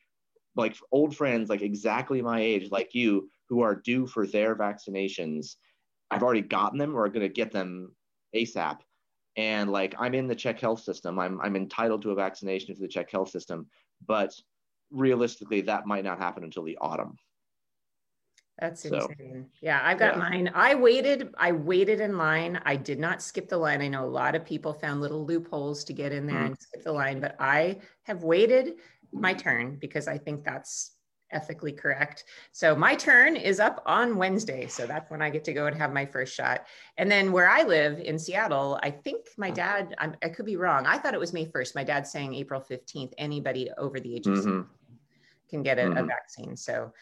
like old friends, like exactly my age, like you, who are due for their vaccinations. I've already gotten them or are going to get them ASAP. And like I'm in the Czech health system. I'm I'm entitled to a vaccination through the Czech health system, but realistically that might not happen until the autumn. That's so, insane. Yeah, I've got yeah. mine. I waited. I waited in line. I did not skip the line. I know a lot of people found little loopholes to get in there mm. and skip the line, but I have waited my turn because I think that's ethically correct. So my turn is up on Wednesday. So that's when I get to go and have my first shot. And then where I live in Seattle, I think my dad, I'm, i could be wrong. I thought it was May 1st. My dad's saying April 15th. Anybody over the age of mm-hmm. Can get a, mm-hmm. a, vaccine. So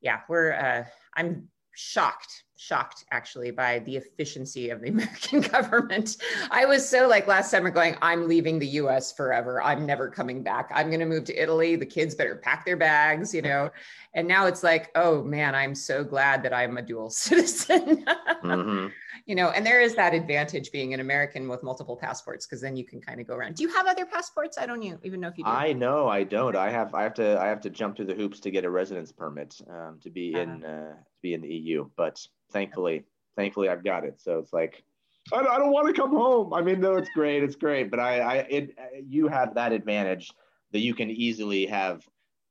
yeah, we're, uh, I'm shocked shocked actually by the efficiency of the American government. I was so like last summer going, I'm leaving the US forever. I'm never coming back. I'm going to move to Italy. The kids better pack their bags, you know. And now it's like, oh man, I'm so glad that I'm a dual citizen. mm-hmm. You know, and there is that advantage being an American with multiple passports because then you can kind of go around. Do you have other passports? I don't even know if you do. I know I don't. I have I have to I have to jump through the hoops to get a residence permit um, to be uh-huh. in uh, to be in the EU. But thankfully, thankfully I've got it. So it's like, I, I don't want to come home. I mean, no, it's great. It's great. But I, I, it, you have that advantage that you can easily have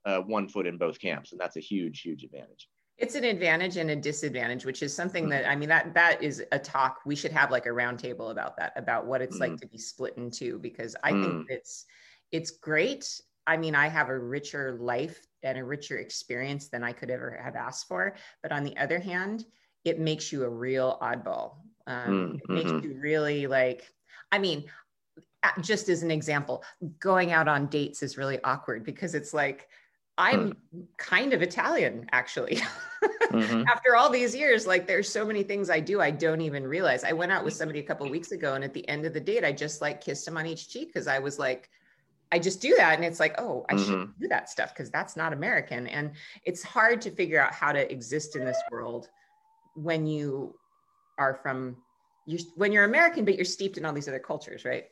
uh, one foot in both camps. And that's a huge, huge advantage. It's an advantage and a disadvantage, which is something mm-hmm. that I mean that that is a talk. We should have like a roundtable about that, about what it's mm-hmm. like to be split in two, because I mm-hmm. think mm. it's it's great. I mean, I have a richer life and a richer experience than I could ever have asked for. But on the other hand, it makes you a real oddball. Um, mm, it makes mm-hmm. you really like, I mean, just as an example, going out on dates is really awkward because it's like, I'm mm. kind of Italian, actually. mm-hmm. After all these years, like there's so many things I do I don't even realize. I went out with somebody a couple weeks ago, and at the end of the date, I just like kissed him on each cheek because I was like, I just do that, and it's like, oh, I mm-hmm. should do that stuff because that's not American, and it's hard to figure out how to exist in this world when you are from you when you're American, but you're steeped in all these other cultures, right?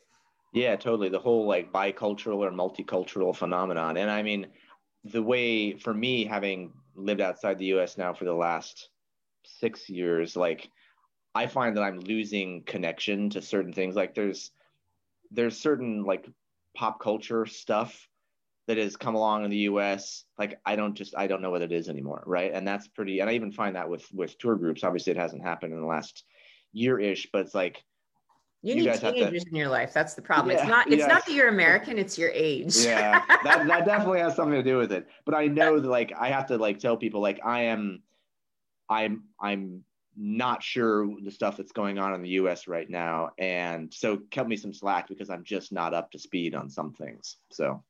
Yeah, totally. The whole like bicultural or multicultural phenomenon. And I mean, the way for me, having lived outside the US now for the last six years, like I find that I'm losing connection to certain things. Like there's there's certain like pop culture stuff that has come along in the US, like I don't just I don't know what it is anymore, right? And that's pretty. And I even find that with with tour groups. Obviously, it hasn't happened in the last year ish, but it's like you, you need teenagers to, in your life. That's the problem. Yeah, it's not. It's not that you're American. It's your age. yeah, that that definitely has something to do with it. But I know that like I have to like tell people like I am, I'm I'm not sure the stuff that's going on in the U.S. right now, and so cut me some slack because I'm just not up to speed on some things. So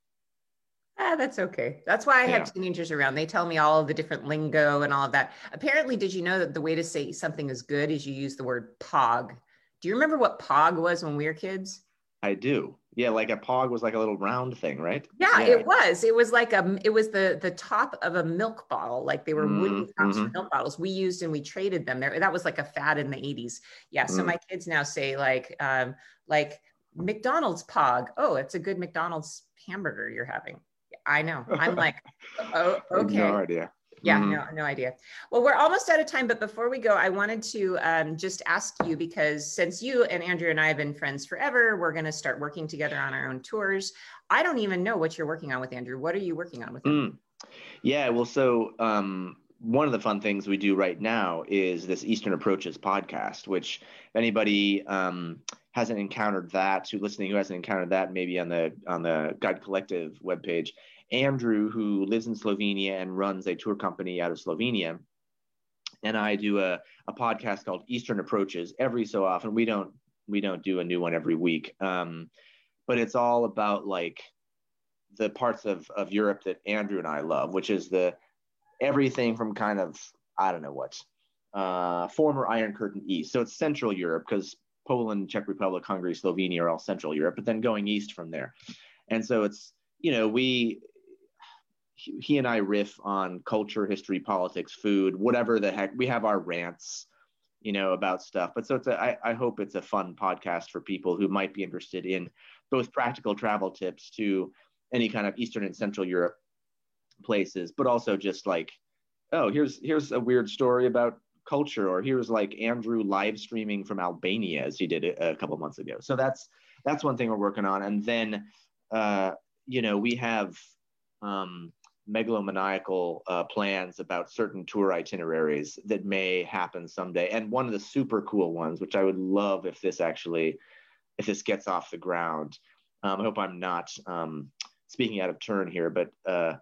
Ah, that's okay. That's why I yeah. have teenagers around. They tell me all of the different lingo and all of that. Apparently, did you know that the way to say something is good is you use the word pog? Do you remember what pog was when we were kids? I do. Yeah, like a pog was like a little round thing, right? Yeah, yeah. it was. It was like a it was the the top of a milk bottle. Like they were mm, wooden tops mm-hmm. milk bottles. We used and we traded them there. That was like a fad in the 80s. Yeah. So mm. my kids now say like um like McDonald's pog. Oh, it's a good McDonald's hamburger you're having. I know. I'm like, oh, okay. No idea. Yeah, mm-hmm. no, no idea. Well, we're almost out of time, but before we go, I wanted to um, just ask you because since you and Andrew and I have been friends forever, we're going to start working together on our own tours. I don't even know what you're working on with Andrew. What are you working on with him? Mm. Yeah, well, so um, one of the fun things we do right now is this Eastern Approaches podcast, which if anybody um, hasn't encountered that, who listening who hasn't encountered that, maybe on the on the Guide Collective webpage, Andrew, who lives in Slovenia and runs a tour company out of Slovenia, and I do a, a podcast called Eastern Approaches every so often. We don't we don't do a new one every week, um, but it's all about like the parts of, of Europe that Andrew and I love, which is the everything from kind of I don't know what uh, former Iron Curtain East. So it's Central Europe because Poland, Czech Republic, Hungary, Slovenia are all Central Europe, but then going east from there. And so it's you know we he and I riff on culture, history, politics, food, whatever the heck. We have our rants, you know, about stuff. But so it's a, I, I hope it's a fun podcast for people who might be interested in both practical travel tips to any kind of Eastern and Central Europe places, but also just like oh, here's here's a weird story about culture, or here's like Andrew live streaming from Albania as he did a, a couple months ago. So that's that's one thing we're working on, and then uh, you know we have um, megalomaniacal uh, plans about certain tour itineraries that may happen someday. And one of the super cool ones, which I would love if this actually, if this gets off the ground. Um, I hope I'm not um, speaking out of turn here, but uh,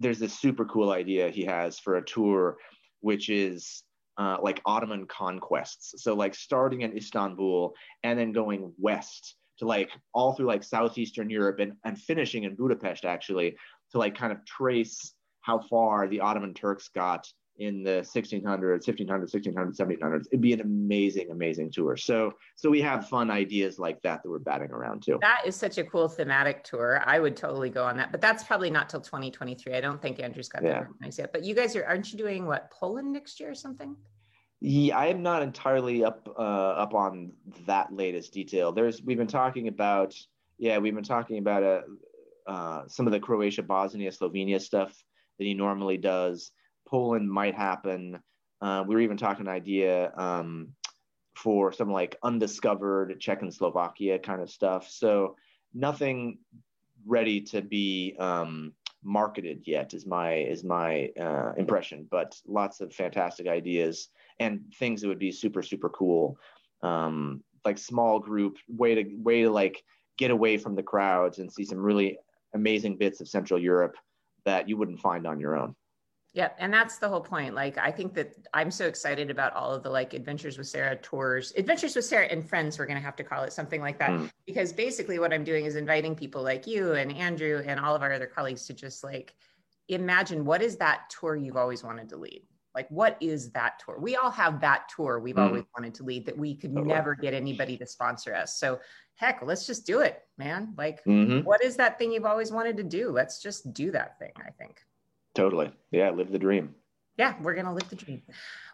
there's this super cool idea he has for a tour, which is uh, like Ottoman conquests. So like starting in Istanbul and then going west to like all through like southeastern Europe and, and finishing in Budapest actually to like kind of trace how far the Ottoman Turks got in the 1600s, 1500s, 1600s, 1700s. It'd be an amazing, amazing tour. So, so we have fun ideas like that that we're batting around too. That is such a cool thematic tour. I would totally go on that, but that's probably not till 2023. I don't think Andrew's got yeah. that organized yet. But you guys are, aren't you doing what Poland next year or something? Yeah, I am not entirely up uh, up on that latest detail. There's we've been talking about yeah we've been talking about a uh, some of the Croatia, Bosnia, Slovenia stuff that he normally does. Poland might happen. Uh, we were even talking an idea um, for some like undiscovered Czech and Slovakia kind of stuff. So nothing ready to be um, marketed yet is my is my uh, impression, but lots of fantastic ideas and things that would be super super cool, um, like small group way to way to like get away from the crowds and see some really amazing bits of Central Europe that you wouldn't find on your own. Yeah, and that's the whole point. Like, I think that I'm so excited about all of the like Adventures with Sarah tours, Adventures with Sarah and Friends. We're going to have to call it something like that mm. because basically what I'm doing is inviting people like you and Andrew and all of our other colleagues to just like imagine what is that tour you've always wanted to lead. Like, what is that tour? We all have that tour we've mm. always wanted to lead that we could never get anybody to sponsor us. So heck, let's just do it, man. Like, mm-hmm. what is that thing you've always wanted to do? Let's just do that thing, I think. Totally. Yeah, live the dream. Yeah, we're going to live the dream.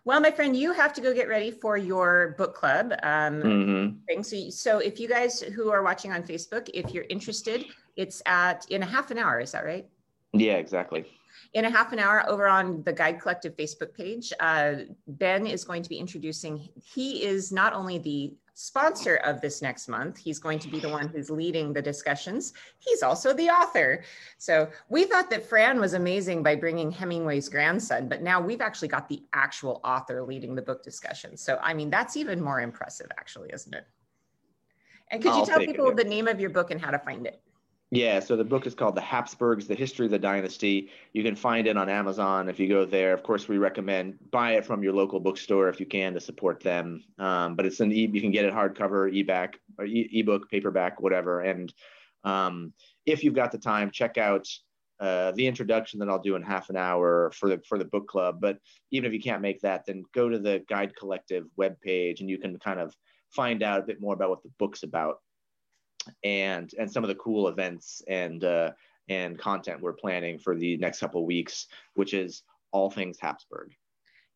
Well, my friend, you have to go get ready for your book club um, mm-hmm. thing. So, so if you guys who are watching on Facebook, if you're interested, it's at in a half an hour. Is that right? Yeah, exactly. In a half an hour over on the Guide Collective Facebook page, uh, Ben is going to be introducing, he is not only the sponsor of this next month. He's going to be the one who's leading the discussions. He's also the author. So we thought that Fran was amazing by bringing Hemingway's grandson, but now we've actually got the actual author leading the book discussion. So, I mean, that's even more impressive, actually, isn't it? And could you I'll tell people it, the name of your book and how to find it? Yeah, so the book is called The Habsburgs, The History of the Dynasty. You can find it on Amazon if you go there. Of course, we recommend buy it from your local bookstore if you can to support them. Um, but it's an e you can get it hardcover, e-back, or e- ebook, paperback, whatever. And um, if you've got the time, check out uh, the introduction that I'll do in half an hour for the for the book club. But even if you can't make that, then go to the Guide Collective webpage and you can kind of find out a bit more about what the book's about and and some of the cool events and uh, and content we're planning for the next couple weeks, which is all things Habsburg.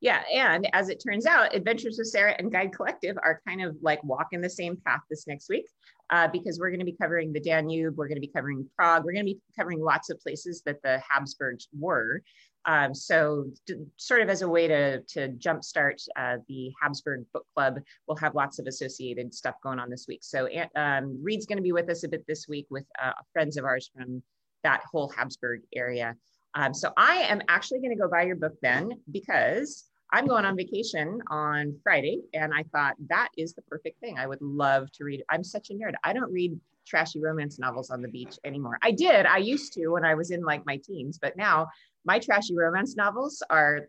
Yeah, and as it turns out, Adventures with Sarah and Guide Collective are kind of like walking the same path this next week uh, because we're going to be covering the Danube, we're going to be covering Prague, we're going to be covering lots of places that the Habsburgs were. Um, so, sort of as a way to, to jumpstart uh, the Habsburg Book Club, we'll have lots of associated stuff going on this week. So, um, Reed's going to be with us a bit this week with uh, friends of ours from that whole Habsburg area. Um, so, I am actually going to go buy your book then because I'm going on vacation on Friday, and I thought that is the perfect thing. I would love to read. I'm such a nerd. I don't read trashy romance novels on the beach anymore. I did. I used to when I was in like my teens, but now my trashy romance novels are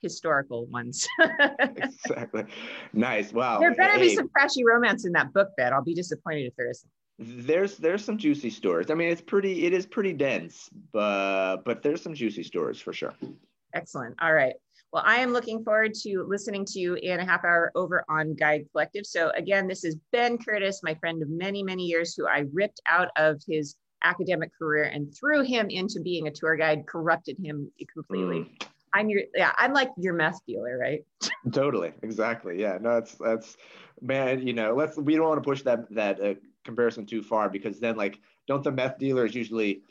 historical ones. exactly. Nice. Wow. There better hey. be some trashy romance in that book, Ben. I'll be disappointed if there isn't. There's there's some juicy stories. I mean, it's pretty it is pretty dense, but but there's some juicy stories for sure. Excellent. All right. Well, I am looking forward to listening to you in a half hour over on Guide Collective. So again, this is Ben Curtis, my friend of many, many years, who I ripped out of his academic career and threw him into being a tour guide, corrupted him completely. Mm. I'm your yeah, I'm like your meth dealer, right? totally, exactly. Yeah, no, that's that's man. You know, let's we don't want to push that that uh, comparison too far because then like don't the meth dealers usually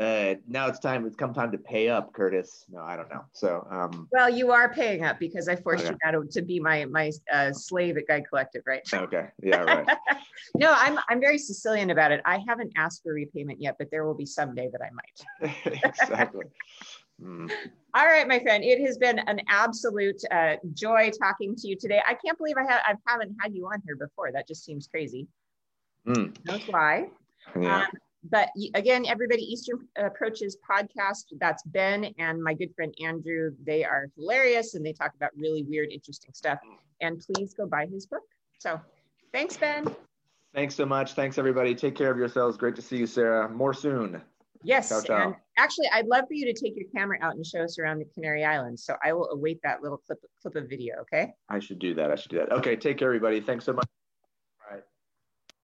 uh, now it's time. It's come time to pay up, Curtis. No, I don't know. So, um, well, you are paying up because I forced okay. you out to, be my my uh, slave at Guide Collective, right? Okay. Yeah. Right. no, I'm I'm very Sicilian about it. I haven't asked for repayment yet, but there will be someday that I might. exactly. Mm. All right, my friend. It has been an absolute uh, joy talking to you today. I can't believe I, ha- I haven't had you on here before. That just seems crazy. Mm. That's why. Yeah. Um, but again, everybody, Eastern Approaches podcast. That's Ben and my good friend Andrew. They are hilarious and they talk about really weird, interesting stuff. And please go buy his book. So, thanks, Ben. Thanks so much. Thanks, everybody. Take care of yourselves. Great to see you, Sarah. More soon. Yes. Ciao, ciao. And actually, I'd love for you to take your camera out and show us around the Canary Islands. So I will await that little clip clip of video. Okay. I should do that. I should do that. Okay. Take care, everybody. Thanks so much.